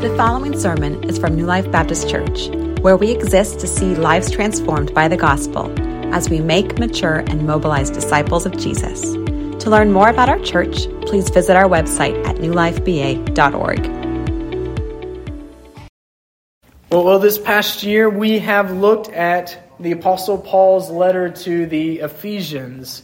The following sermon is from New Life Baptist Church, where we exist to see lives transformed by the gospel as we make, mature, and mobilize disciples of Jesus. To learn more about our church, please visit our website at newlifeba.org. Well, well, this past year we have looked at the Apostle Paul's letter to the Ephesians,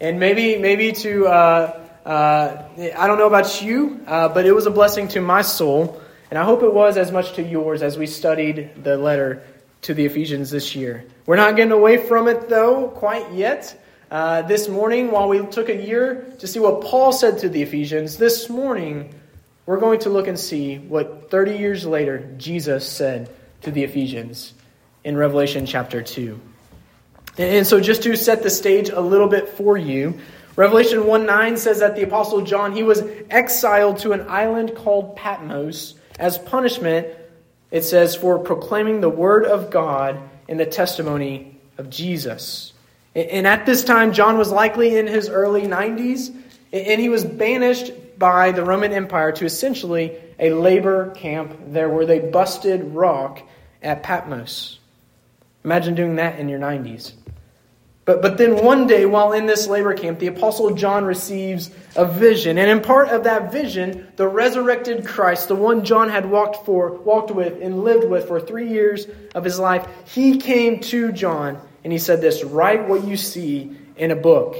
and maybe maybe to uh, uh, I don't know about you, uh, but it was a blessing to my soul, and I hope it was as much to yours as we studied the letter to the Ephesians this year. We're not getting away from it though quite yet. Uh, this morning, while we took a year to see what Paul said to the Ephesians, this morning we're going to look and see what 30 years later Jesus said to the Ephesians in Revelation chapter 2. And so, just to set the stage a little bit for you, Revelation 1 9 says that the Apostle John, he was exiled to an island called Patmos as punishment, it says, for proclaiming the word of God and the testimony of Jesus. And at this time, John was likely in his early 90s, and he was banished by the Roman Empire to essentially a labor camp there where they busted rock at Patmos. Imagine doing that in your 90s. But, but then one day, while in this labor camp, the Apostle John receives a vision. And in part of that vision, the resurrected Christ, the one John had walked, for, walked with and lived with for three years of his life, he came to John and he said this Write what you see in a book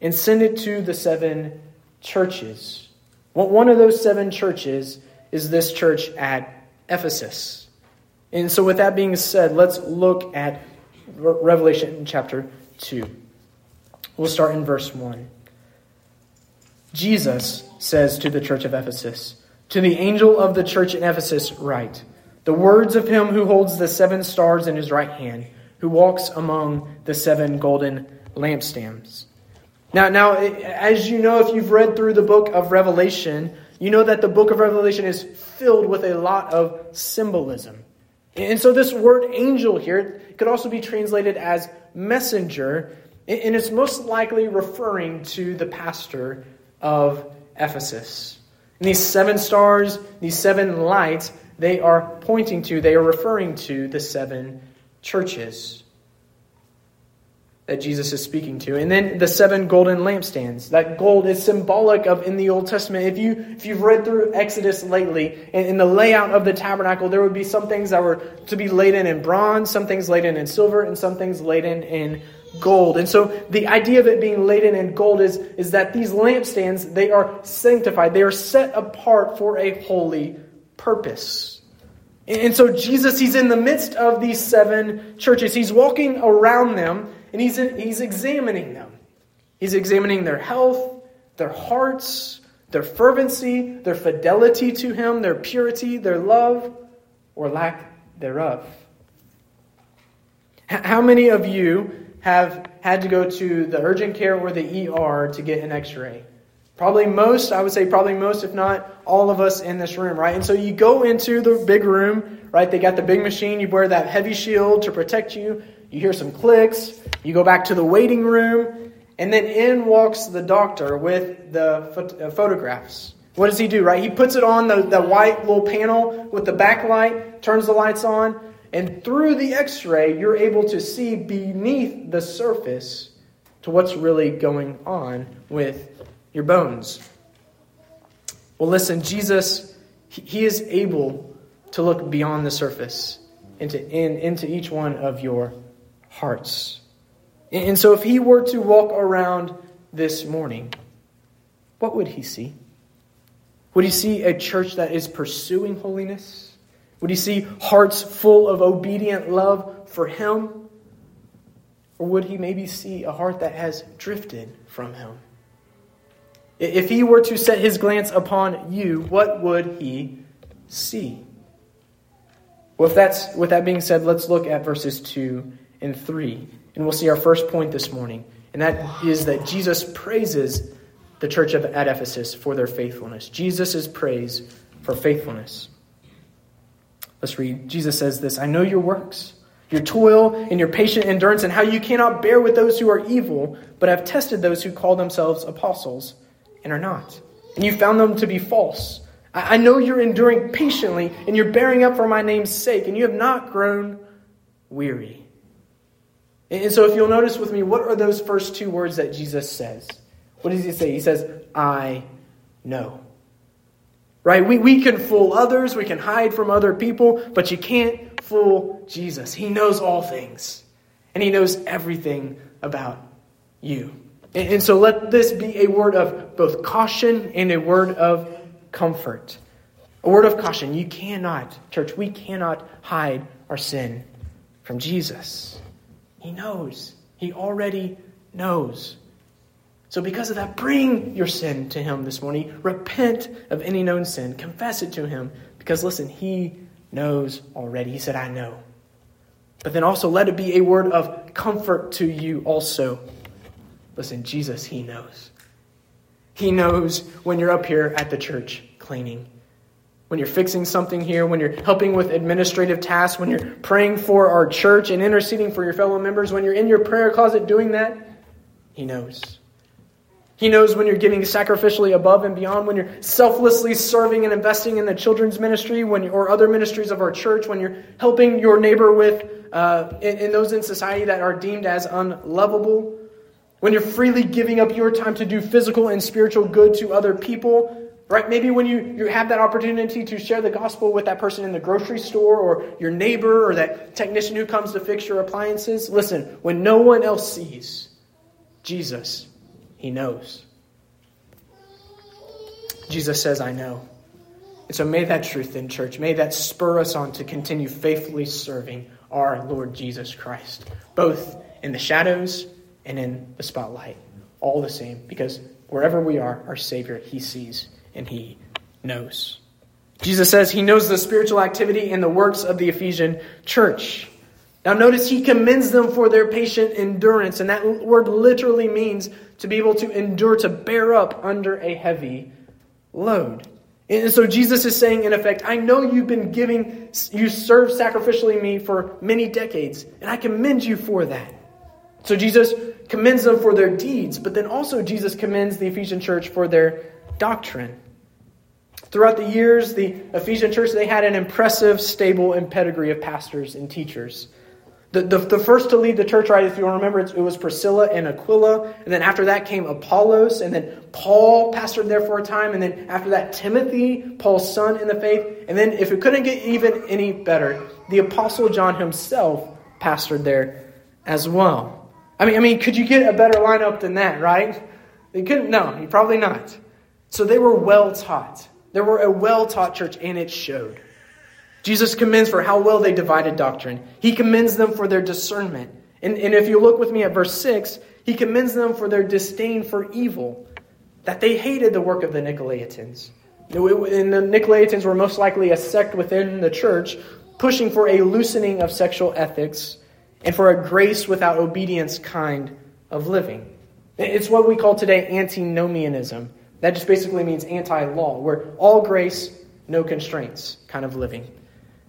and send it to the seven churches. One of those seven churches is this church at Ephesus. And so, with that being said, let's look at Revelation chapter 2. We'll start in verse 1. Jesus says to the church of Ephesus, To the angel of the church in Ephesus, write, The words of him who holds the seven stars in his right hand, who walks among the seven golden lampstands. Now, now, as you know, if you've read through the book of Revelation, you know that the book of Revelation is filled with a lot of symbolism. And so, this word angel here could also be translated as messenger, and it's most likely referring to the pastor of Ephesus. And these seven stars, these seven lights, they are pointing to, they are referring to the seven churches that Jesus is speaking to. And then the seven golden lampstands. That gold is symbolic of in the Old Testament. If you if you've read through Exodus lately, in, the layout of the tabernacle, there would be some things that were to be laden in bronze, some things laden in silver, and some things laden in gold. And so the idea of it being laden in gold is, is that these lampstands, they are sanctified. They are set apart for a holy purpose. And so Jesus, he's in the midst of these seven churches. He's walking around them and he's, he's examining them. He's examining their health, their hearts, their fervency, their fidelity to him, their purity, their love, or lack thereof. How many of you have had to go to the urgent care or the ER to get an x ray? Probably most, I would say probably most, if not all of us in this room, right? And so you go into the big room, right? They got the big machine, you wear that heavy shield to protect you. You hear some clicks. You go back to the waiting room. And then in walks the doctor with the uh, photographs. What does he do, right? He puts it on the, the white little panel with the backlight, turns the lights on, and through the x ray, you're able to see beneath the surface to what's really going on with your bones. Well, listen, Jesus, he is able to look beyond the surface into, in, into each one of your hearts. And so, if he were to walk around this morning, what would he see? Would he see a church that is pursuing holiness? Would he see hearts full of obedient love for him? Or would he maybe see a heart that has drifted from him? If he were to set his glance upon you, what would he see? Well, if that's, with that being said, let's look at verses 2 and 3. And we'll see our first point this morning, and that is that Jesus praises the church of, at Ephesus for their faithfulness. Jesus is praised for faithfulness. Let's read. Jesus says this I know your works, your toil, and your patient endurance, and how you cannot bear with those who are evil, but have tested those who call themselves apostles and are not. And you found them to be false. I know you're enduring patiently and you're bearing up for my name's sake, and you have not grown weary. And so, if you'll notice with me, what are those first two words that Jesus says? What does he say? He says, I know. Right? We, we can fool others, we can hide from other people, but you can't fool Jesus. He knows all things, and he knows everything about you. And, and so, let this be a word of both caution and a word of comfort. A word of caution. You cannot, church, we cannot hide our sin from Jesus. He knows. He already knows. So, because of that, bring your sin to Him this morning. Repent of any known sin. Confess it to Him. Because, listen, He knows already. He said, I know. But then also, let it be a word of comfort to you also. Listen, Jesus, He knows. He knows when you're up here at the church cleaning, when you're fixing something here, when you're helping with administrative tasks, when you're praying for our church and interceding for your fellow members, when you're in your prayer closet doing that, He knows. He knows when you're giving sacrificially above and beyond, when you're selflessly serving and investing in the children's ministry, when you, or other ministries of our church, when you're helping your neighbor with uh, in, in those in society that are deemed as unlovable, when you're freely giving up your time to do physical and spiritual good to other people, right? Maybe when you, you have that opportunity to share the gospel with that person in the grocery store or your neighbor or that technician who comes to fix your appliances. Listen, when no one else sees, Jesus he knows. Jesus says, I know. And so may that truth in church, may that spur us on to continue faithfully serving our Lord Jesus Christ, both in the shadows and in the spotlight, all the same, because wherever we are, our Savior, He sees and He knows. Jesus says He knows the spiritual activity and the works of the Ephesian church. Now, notice he commends them for their patient endurance, and that word literally means to be able to endure, to bear up under a heavy load. And so Jesus is saying, in effect, I know you've been giving, you served sacrificially me for many decades, and I commend you for that. So Jesus commends them for their deeds, but then also Jesus commends the Ephesian church for their doctrine. Throughout the years, the Ephesian church, they had an impressive, stable, and pedigree of pastors and teachers. The, the, the, first to lead the church, right, if you remember, it was Priscilla and Aquila. And then after that came Apollos. And then Paul pastored there for a time. And then after that, Timothy, Paul's son in the faith. And then, if it couldn't get even any better, the Apostle John himself pastored there as well. I mean, I mean, could you get a better lineup than that, right? You couldn't, no, probably not. So they were well taught. They were a well taught church, and it showed. Jesus commends for how well they divided doctrine. He commends them for their discernment. And, and if you look with me at verse 6, he commends them for their disdain for evil, that they hated the work of the Nicolaitans. And the Nicolaitans were most likely a sect within the church pushing for a loosening of sexual ethics and for a grace without obedience kind of living. It's what we call today antinomianism. That just basically means anti law, where all grace, no constraints kind of living.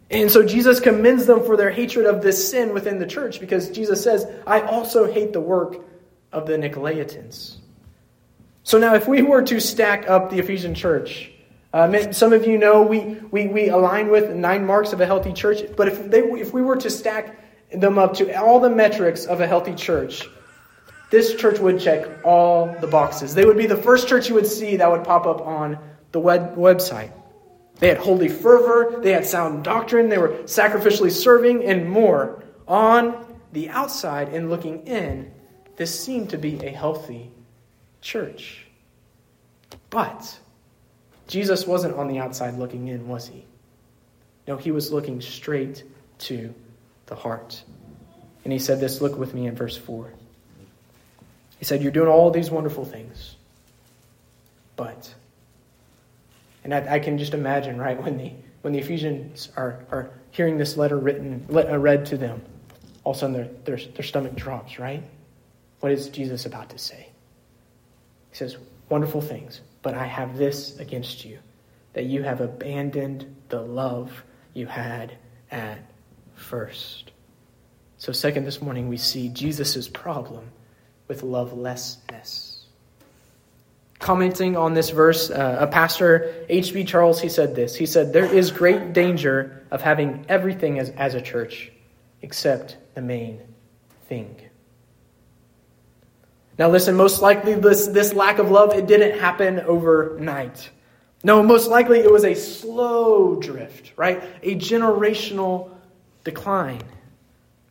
And so Jesus commends them for their hatred of this sin within the church because Jesus says, I also hate the work of the Nicolaitans. So now, if we were to stack up the Ephesian church, uh, some of you know we, we, we align with nine marks of a healthy church, but if, they, if we were to stack them up to all the metrics of a healthy church, this church would check all the boxes. They would be the first church you would see that would pop up on the web, website. They had holy fervor, they had sound doctrine, they were sacrificially serving, and more. On the outside and looking in, this seemed to be a healthy church. But Jesus wasn't on the outside looking in, was he? No, he was looking straight to the heart. And he said this look with me in verse 4. He said, You're doing all these wonderful things, but and I, I, can just imagine, right, when the, when the Ephesians are, are hearing this letter written, uh, read to them, all of a sudden their, their, their stomach drops, right? What is Jesus about to say? He says, Wonderful things, but I have this against you, that you have abandoned the love you had at first. So, second, this morning we see Jesus' problem with lovelessness. Commenting on this verse, uh, a pastor, H.B. Charles, he said this. He said, There is great danger of having everything as, as a church except the main thing. Now, listen, most likely this, this lack of love, it didn't happen overnight. No, most likely it was a slow drift, right? A generational decline.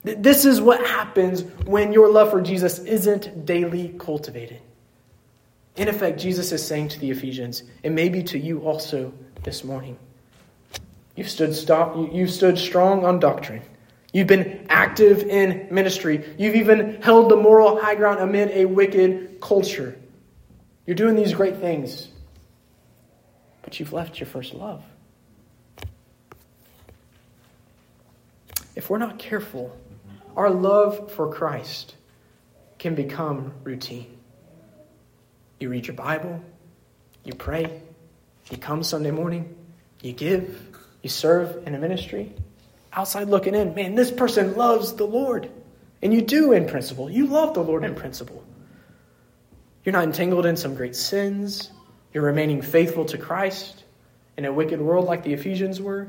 This is what happens when your love for Jesus isn't daily cultivated. In effect, Jesus is saying to the Ephesians, and maybe to you also this morning, you've stood, stop, you've stood strong on doctrine. You've been active in ministry. You've even held the moral high ground amid a wicked culture. You're doing these great things, but you've left your first love. If we're not careful, our love for Christ can become routine. You read your Bible, you pray, you come Sunday morning, you give, you serve in a ministry. Outside looking in, man, this person loves the Lord. And you do in principle. You love the Lord in principle. You're not entangled in some great sins. You're remaining faithful to Christ in a wicked world like the Ephesians were.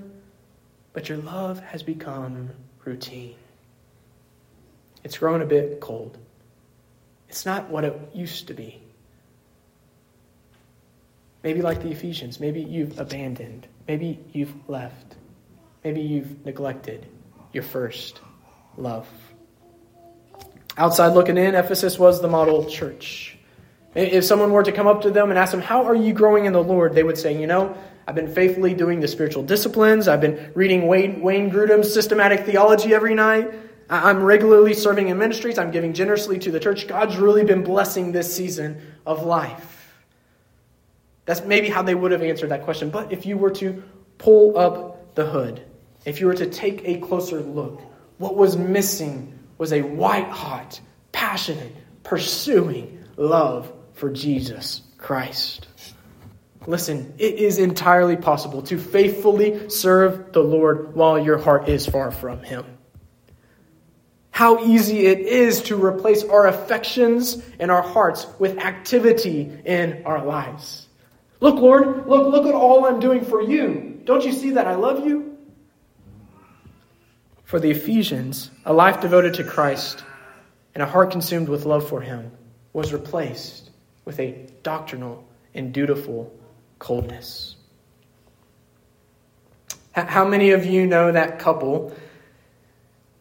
But your love has become routine. It's grown a bit cold. It's not what it used to be. Maybe like the Ephesians, maybe you've abandoned, maybe you've left, maybe you've neglected your first love. Outside looking in, Ephesus was the model church. If someone were to come up to them and ask them, How are you growing in the Lord? they would say, You know, I've been faithfully doing the spiritual disciplines. I've been reading Wayne, Wayne Grudem's systematic theology every night. I'm regularly serving in ministries. I'm giving generously to the church. God's really been blessing this season of life. That's maybe how they would have answered that question. But if you were to pull up the hood, if you were to take a closer look, what was missing was a white hot, passionate, pursuing love for Jesus Christ. Listen, it is entirely possible to faithfully serve the Lord while your heart is far from Him. How easy it is to replace our affections and our hearts with activity in our lives. Look, Lord, look, look at all I'm doing for you. Don't you see that I love you? For the Ephesians, a life devoted to Christ and a heart consumed with love for him was replaced with a doctrinal and dutiful coldness. How many of you know that couple?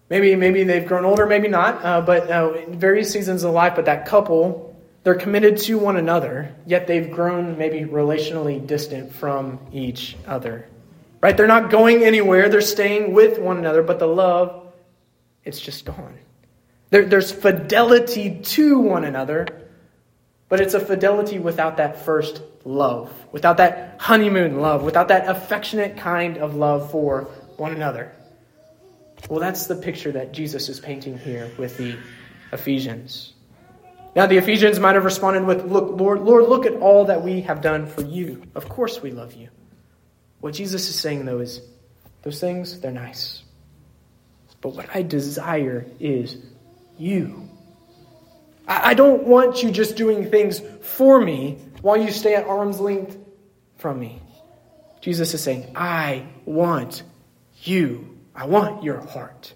Maybe, maybe they've grown older, maybe not, uh, but uh, various seasons of life, but that couple they're committed to one another, yet they've grown maybe relationally distant from each other. Right? They're not going anywhere, they're staying with one another, but the love, it's just gone. There, there's fidelity to one another, but it's a fidelity without that first love, without that honeymoon love, without that affectionate kind of love for one another. Well, that's the picture that Jesus is painting here with the Ephesians. Now, the Ephesians might have responded with, Look, Lord, Lord, look at all that we have done for you. Of course we love you. What Jesus is saying, though, is those things, they're nice. But what I desire is you. I don't want you just doing things for me while you stay at arm's length from me. Jesus is saying, I want you. I want your heart.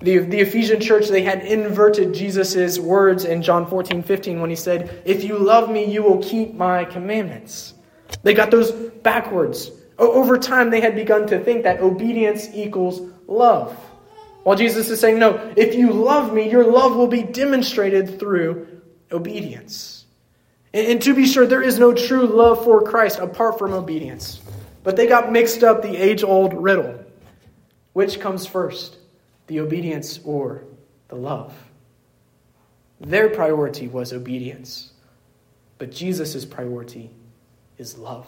The, the Ephesian church, they had inverted Jesus' words in John 14, 15 when he said, If you love me, you will keep my commandments. They got those backwards. Over time, they had begun to think that obedience equals love. While Jesus is saying, No, if you love me, your love will be demonstrated through obedience. And, and to be sure, there is no true love for Christ apart from obedience. But they got mixed up the age old riddle. Which comes first? the obedience or the love. Their priority was obedience, but Jesus' priority is love.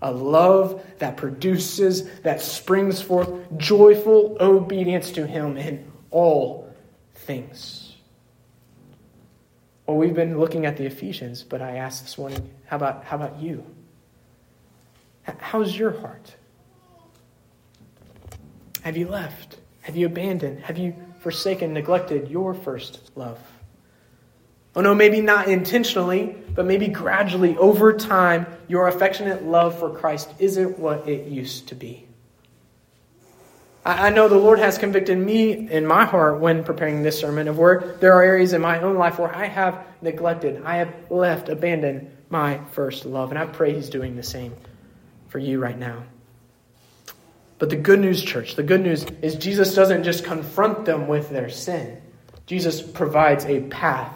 A love that produces, that springs forth joyful obedience to Him in all things. Well, we've been looking at the Ephesians, but I asked this morning, how about, how about you? How's your heart? Have you left? Have you abandoned? Have you forsaken, neglected your first love? Oh no, maybe not intentionally, but maybe gradually over time, your affectionate love for Christ isn't what it used to be. I know the Lord has convicted me in my heart when preparing this sermon of where there are areas in my own life where I have neglected, I have left, abandoned my first love. And I pray He's doing the same for you right now. But the good news, church, the good news is Jesus doesn't just confront them with their sin, Jesus provides a path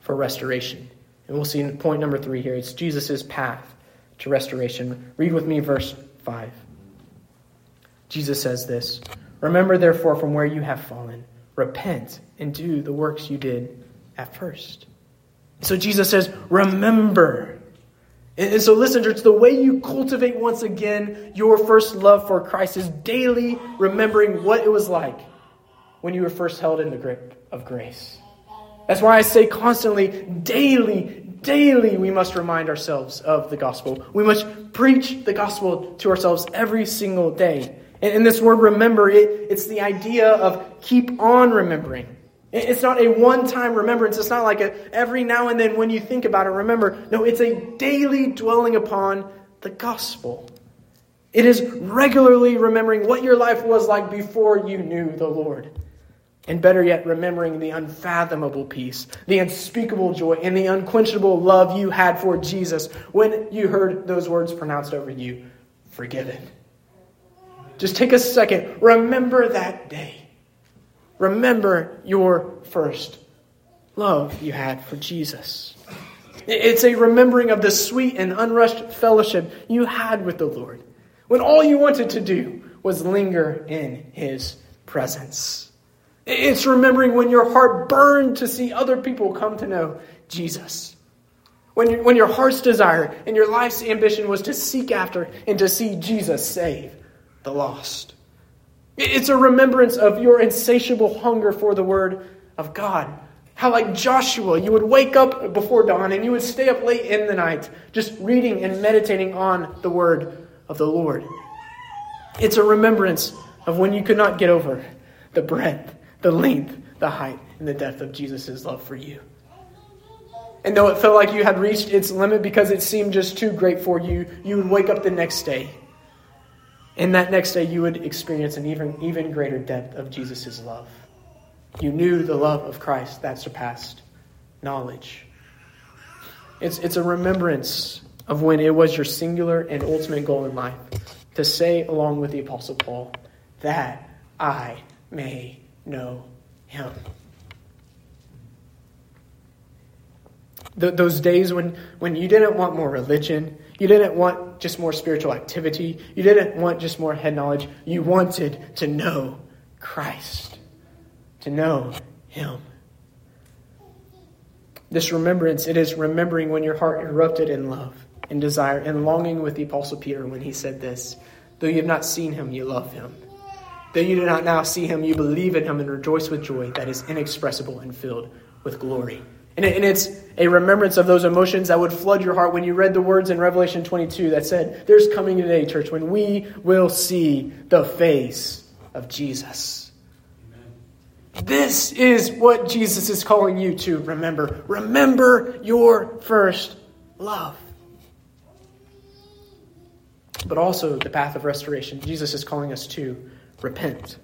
for restoration. And we'll see in point number three here it's Jesus' path to restoration. Read with me verse 5. Jesus says this Remember, therefore, from where you have fallen, repent and do the works you did at first. So Jesus says, Remember. And so, listen, church, the way you cultivate once again your first love for Christ is daily remembering what it was like when you were first held in the grip of grace. That's why I say constantly, daily, daily, we must remind ourselves of the gospel. We must preach the gospel to ourselves every single day. And, this word remember, it, it's the idea of keep on remembering. It's not a one time remembrance. It's not like a, every now and then when you think about it, remember. No, it's a daily dwelling upon the gospel. It is regularly remembering what your life was like before you knew the Lord. And better yet, remembering the unfathomable peace, the unspeakable joy, and the unquenchable love you had for Jesus when you heard those words pronounced over you forgiven. Just take a second. Remember that day. Remember your first love you had for Jesus. It's a remembering of the sweet and unrushed fellowship you had with the Lord when all you wanted to do was linger in His presence. It's remembering when your heart burned to see other people come to know Jesus. When, when your heart's desire and your life's ambition was to seek after and to see Jesus save the lost. It's a remembrance of your insatiable hunger for the Word of God. How, like Joshua, you would wake up before dawn and you would stay up late in the night just reading and meditating on the Word of the Lord. It's a remembrance of when you could not get over the breadth, the length, the height, and the depth of Jesus' love for you. And though it felt like you had reached its limit because it seemed just too great for you, you would wake up the next day and that next day, you would experience an even, even greater depth of Jesus' love. You knew the love of Christ that surpassed knowledge. It's, it's a remembrance of when it was your singular and ultimate goal in life to say, along with the Apostle Paul, that I may know him. those days when, when you didn't want more religion, you didn't want just more spiritual activity, you didn't want just more head knowledge, you wanted to know Christ, to know Him. This remembrance, it is remembering when your heart erupted in love and desire and longing with the Apostle Peter when he said this Though you have not seen him, you love him. Though you do not now see him, you believe in him and rejoice with joy that is inexpressible and filled with glory. And, it, and it's a remembrance of those emotions that would flood your heart when you read the words in Revelation 22 that said, There's coming a day, church, when we will see the face of Jesus. Amen. This is what Jesus is calling you to remember. Remember your first love. But also the path of restoration. Jesus is calling us to repent.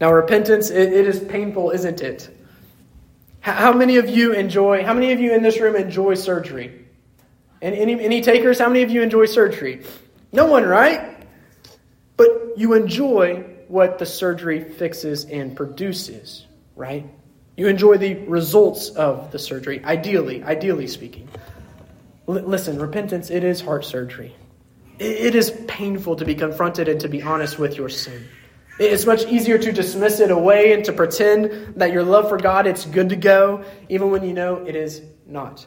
Now, repentance, it, it is painful, isn't it? How many of you enjoy, how many of you in this room enjoy surgery? And any, any takers? How many of you enjoy surgery? No one, right? But you enjoy what the surgery fixes and produces, right? You enjoy the results of the surgery, ideally, ideally speaking. L- listen, repentance, it is heart surgery. It, it is painful to be confronted and to be honest with your sin. It's much easier to dismiss it away and to pretend that your love for God it's good to go even when you know it is not.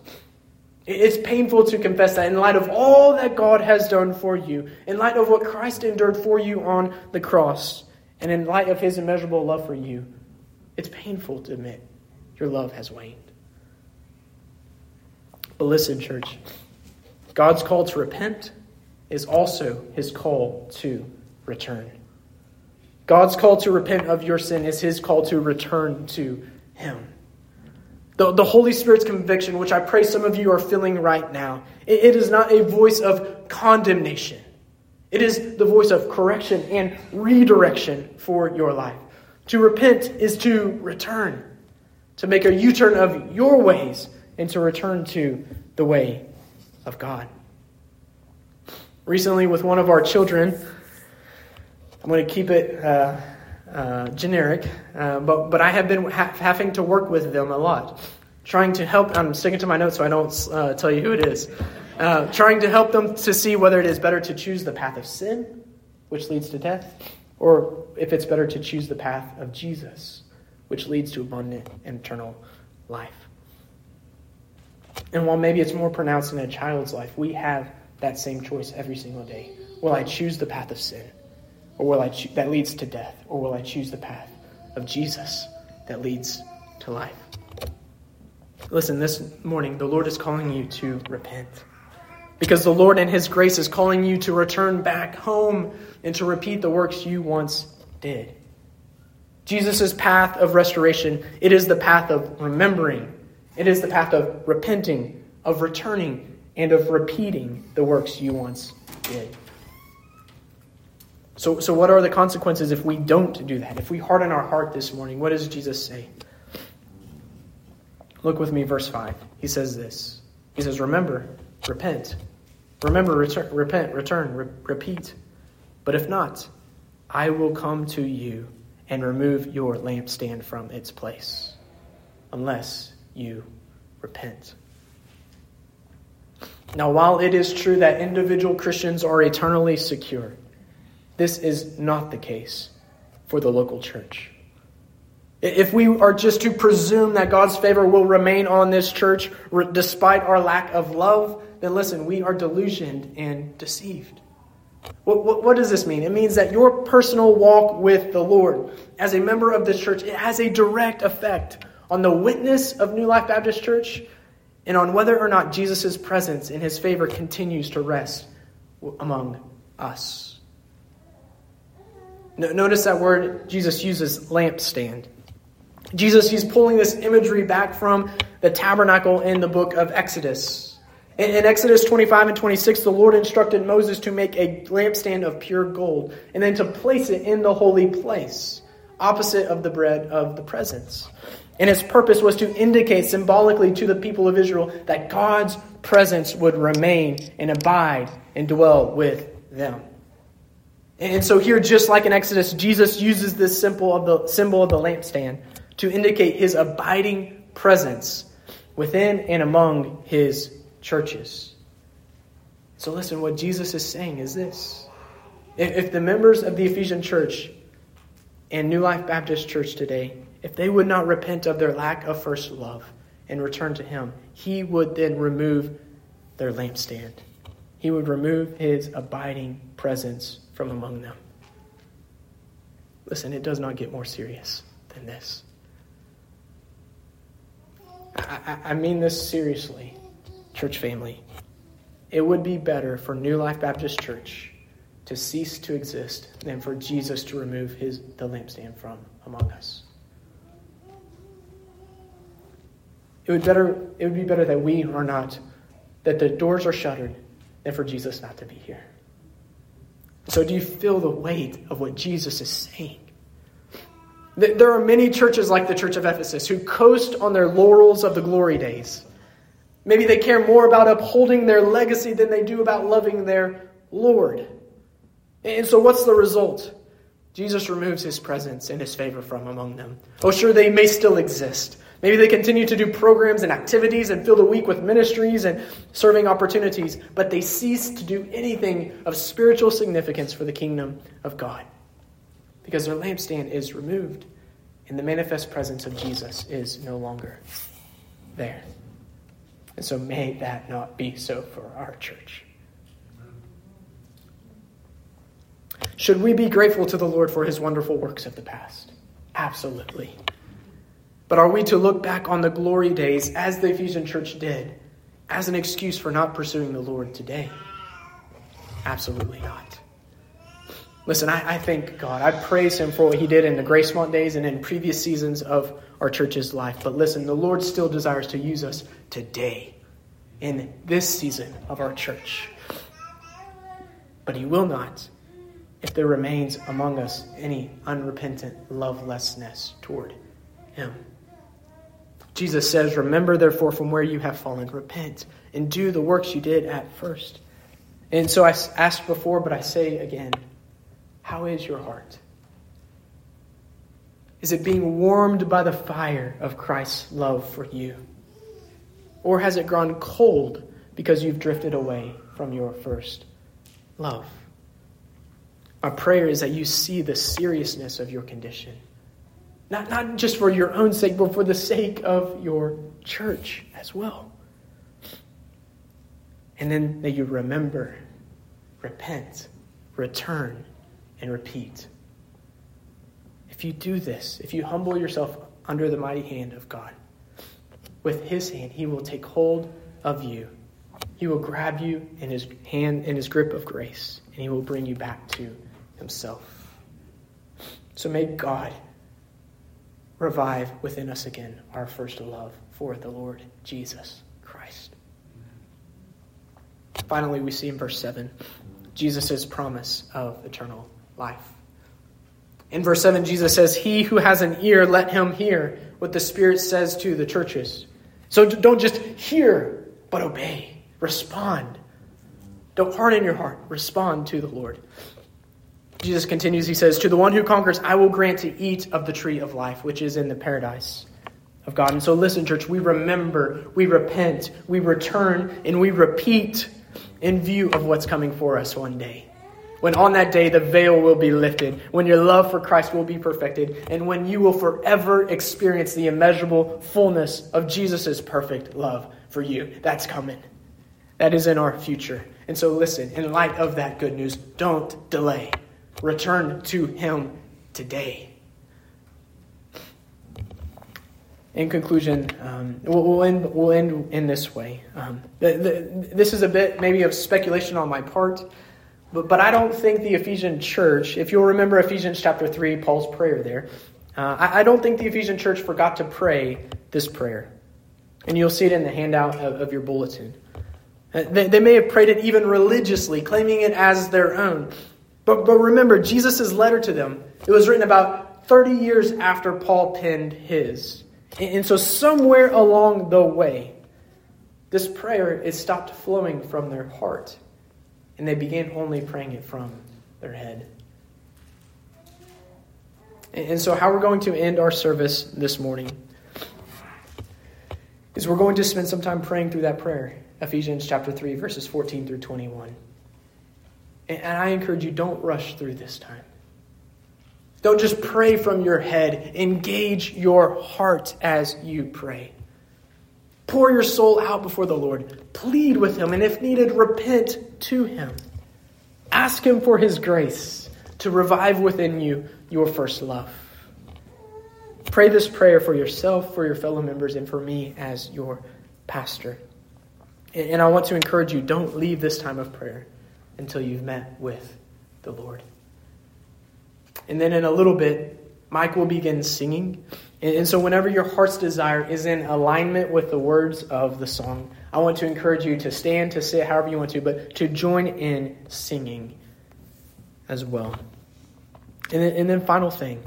It's painful to confess that in light of all that God has done for you, in light of what Christ endured for you on the cross, and in light of his immeasurable love for you, it's painful to admit your love has waned. But listen, church, God's call to repent is also his call to return. God's call to repent of your sin is his call to return to him. The, the Holy Spirit's conviction, which I pray some of you are feeling right now, it, it is not a voice of condemnation. It is the voice of correction and redirection for your life. To repent is to return, to make a U turn of your ways and to return to the way of God. Recently, with one of our children, I'm going to keep it uh, uh, generic, uh, but, but I have been ha- having to work with them a lot, trying to help. I'm sticking to my notes so I don't uh, tell you who it is. Uh, trying to help them to see whether it is better to choose the path of sin, which leads to death, or if it's better to choose the path of Jesus, which leads to abundant and eternal life. And while maybe it's more pronounced in a child's life, we have that same choice every single day. Will I choose the path of sin, or will I cho- that leads to death, or will I choose the path of Jesus that leads to life? Listen, this morning the Lord is calling you to repent. Because the Lord in His grace is calling you to return back home and to repeat the works you once did. Jesus' path of restoration, it is the path of remembering it is the path of repenting, of returning, and of repeating the works you once did. So, so what are the consequences if we don't do that? If we harden our heart this morning, what does Jesus say? Look with me, verse 5. He says this He says, Remember, repent. Remember, repent, return, re- repeat. But if not, I will come to you and remove your lampstand from its place, unless you repent. Now, while it is true that individual Christians are eternally secure, this is not the case for the local church. If we are just to presume that God's favor will remain on this church despite our lack of love, then listen, we are delusioned and deceived. What, what, what, does this mean? It means that your personal walk with the Lord as a member of this church, it has a direct effect on the witness of New Life Baptist Church, and on whether or not Jesus' presence and his favor continues to rest among us. Notice that word Jesus uses lampstand. Jesus, he's pulling this imagery back from the tabernacle in the book of Exodus. In, in Exodus 25 and 26, the Lord instructed Moses to make a lampstand of pure gold and then to place it in the holy place, opposite of the bread of the presence. And its purpose was to indicate symbolically to the people of Israel that God's presence would remain and abide and dwell with them. And so here, just like in Exodus, Jesus uses this symbol of the symbol of the lampstand to indicate his abiding presence within and among his churches. So listen, what Jesus is saying is this. If the members of the Ephesian church and New Life Baptist Church today if they would not repent of their lack of first love and return to Him, He would then remove their lampstand. He would remove His abiding presence from among them. Listen, it does not get more serious than this. I, I, mean this seriously, church family. It would be better for New Life Baptist Church to cease to exist than for Jesus to remove his, the lampstand from among us. It would, better, it would be better that we are not, that the doors are shuttered, than for Jesus not to be here. So, do you feel the weight of what Jesus is saying? There are many churches like the Church of Ephesus who coast on their laurels of the glory days. Maybe they care more about upholding their legacy than they do about loving their Lord. And so, what's the result? Jesus removes his presence and his favor from among them. Oh, sure, they may still exist. Maybe they continue to do programs and activities and fill the week with ministries and serving opportunities, but they cease to do anything of spiritual significance for the kingdom of God because their lampstand is removed and the manifest presence of Jesus is no longer there. And so may that not be so for our church. Should we be grateful to the Lord for his wonderful works of the past? Absolutely. But are we to look back on the glory days as the Ephesian church did as an excuse for not pursuing the Lord today? Absolutely not. Listen, I, I thank God. I praise Him for what He did in the Gracemont days and in previous seasons of our church's life. But listen, the Lord still desires to use us today in this season of our church. But He will not if there remains among us any unrepentant lovelessness toward Him. Jesus says, Remember therefore from where you have fallen, repent, and do the works you did at first. And so I asked before, but I say again how is your heart? Is it being warmed by the fire of Christ's love for you? Or has it grown cold because you've drifted away from your first love? Our prayer is that you see the seriousness of your condition. Not, not just for your own sake, but for the sake of your church as well. And then that you remember, repent, return, and repeat. If you do this, if you humble yourself under the mighty hand of God, with his hand, he will take hold of you. He will grab you in his hand, in his grip of grace, and he will bring you back to himself. So may God revive within us again our first love for the Lord Jesus Christ. Finally, we see in verse 7 Jesus' promise of eternal life. In verse 7, Jesus says, He who has an ear, let him hear what the Spirit says to the churches. So don't just hear, but obey. Respond. Don't harden your heart. Respond to the Lord. Jesus continues, he says, To the one who conquers, I will grant to eat of the tree of life, which is in the paradise of God. And so, listen, church, we remember, we repent, we return, and we repeat in view of what's coming for us one day. When on that day the veil will be lifted, when your love for Christ will be perfected, and when you will forever experience the immeasurable fullness of Jesus' perfect love for you. That's coming. That is in our future. And so, listen, in light of that good news, don't delay. Return to Him today. In conclusion, um, we'll, end, we'll end in this way. Um, the, the, this is a bit maybe of speculation on my part, but, but I don't think the Ephesian church, if you'll remember Ephesians chapter 3, Paul's prayer there, uh, I, I, don't think the Ephesian church forgot to pray this prayer. And you'll see it in the handout of, of your bulletin. Uh, they, they may have prayed it even religiously, claiming it as their own. But, but remember, Jesus' letter to them, it was written about 30 years after Paul penned his. And, and so, somewhere along the way, this prayer it stopped flowing from their heart, and they began only praying it from their head. And, so, how we're going to end our service this morning is we're going to spend some time praying through that prayer, Ephesians chapter 3, verses 14 through 21. And I encourage you, don't rush through this time. Don't just pray from your head. Engage your heart as you pray. Pour your soul out before the Lord. Plead with Him, and if needed, repent to Him. Ask Him for His grace to revive within you your first love. Pray this prayer for yourself, for your fellow members, and for me as your pastor. And I want to encourage you don't leave this time of prayer until you've met with the Lord. And then in a little bit, Mike will begin singing. And, so, whenever your heart's desire is in alignment with the words of the song, I want to encourage you to stand, to sit, however you want to, but to join in singing as well. And then, and then final thing.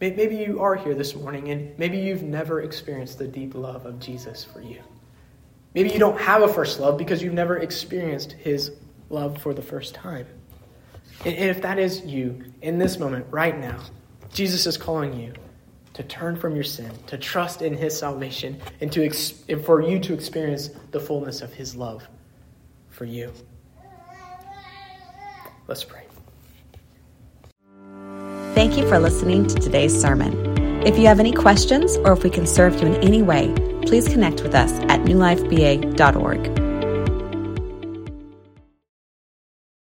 Maybe you are here this morning and maybe you've never experienced the deep love of Jesus for you. Maybe you don't have a first love because you've never experienced his love for the first time. And if that is you in this moment, right now, Jesus is calling you to turn from your sin, to trust in his salvation, and, to ex- and for you to experience the fullness of his love for you. Let's pray. Thank you for listening to today's sermon. If you have any questions or if we can serve you in any way, please connect with us at newlifeba.org.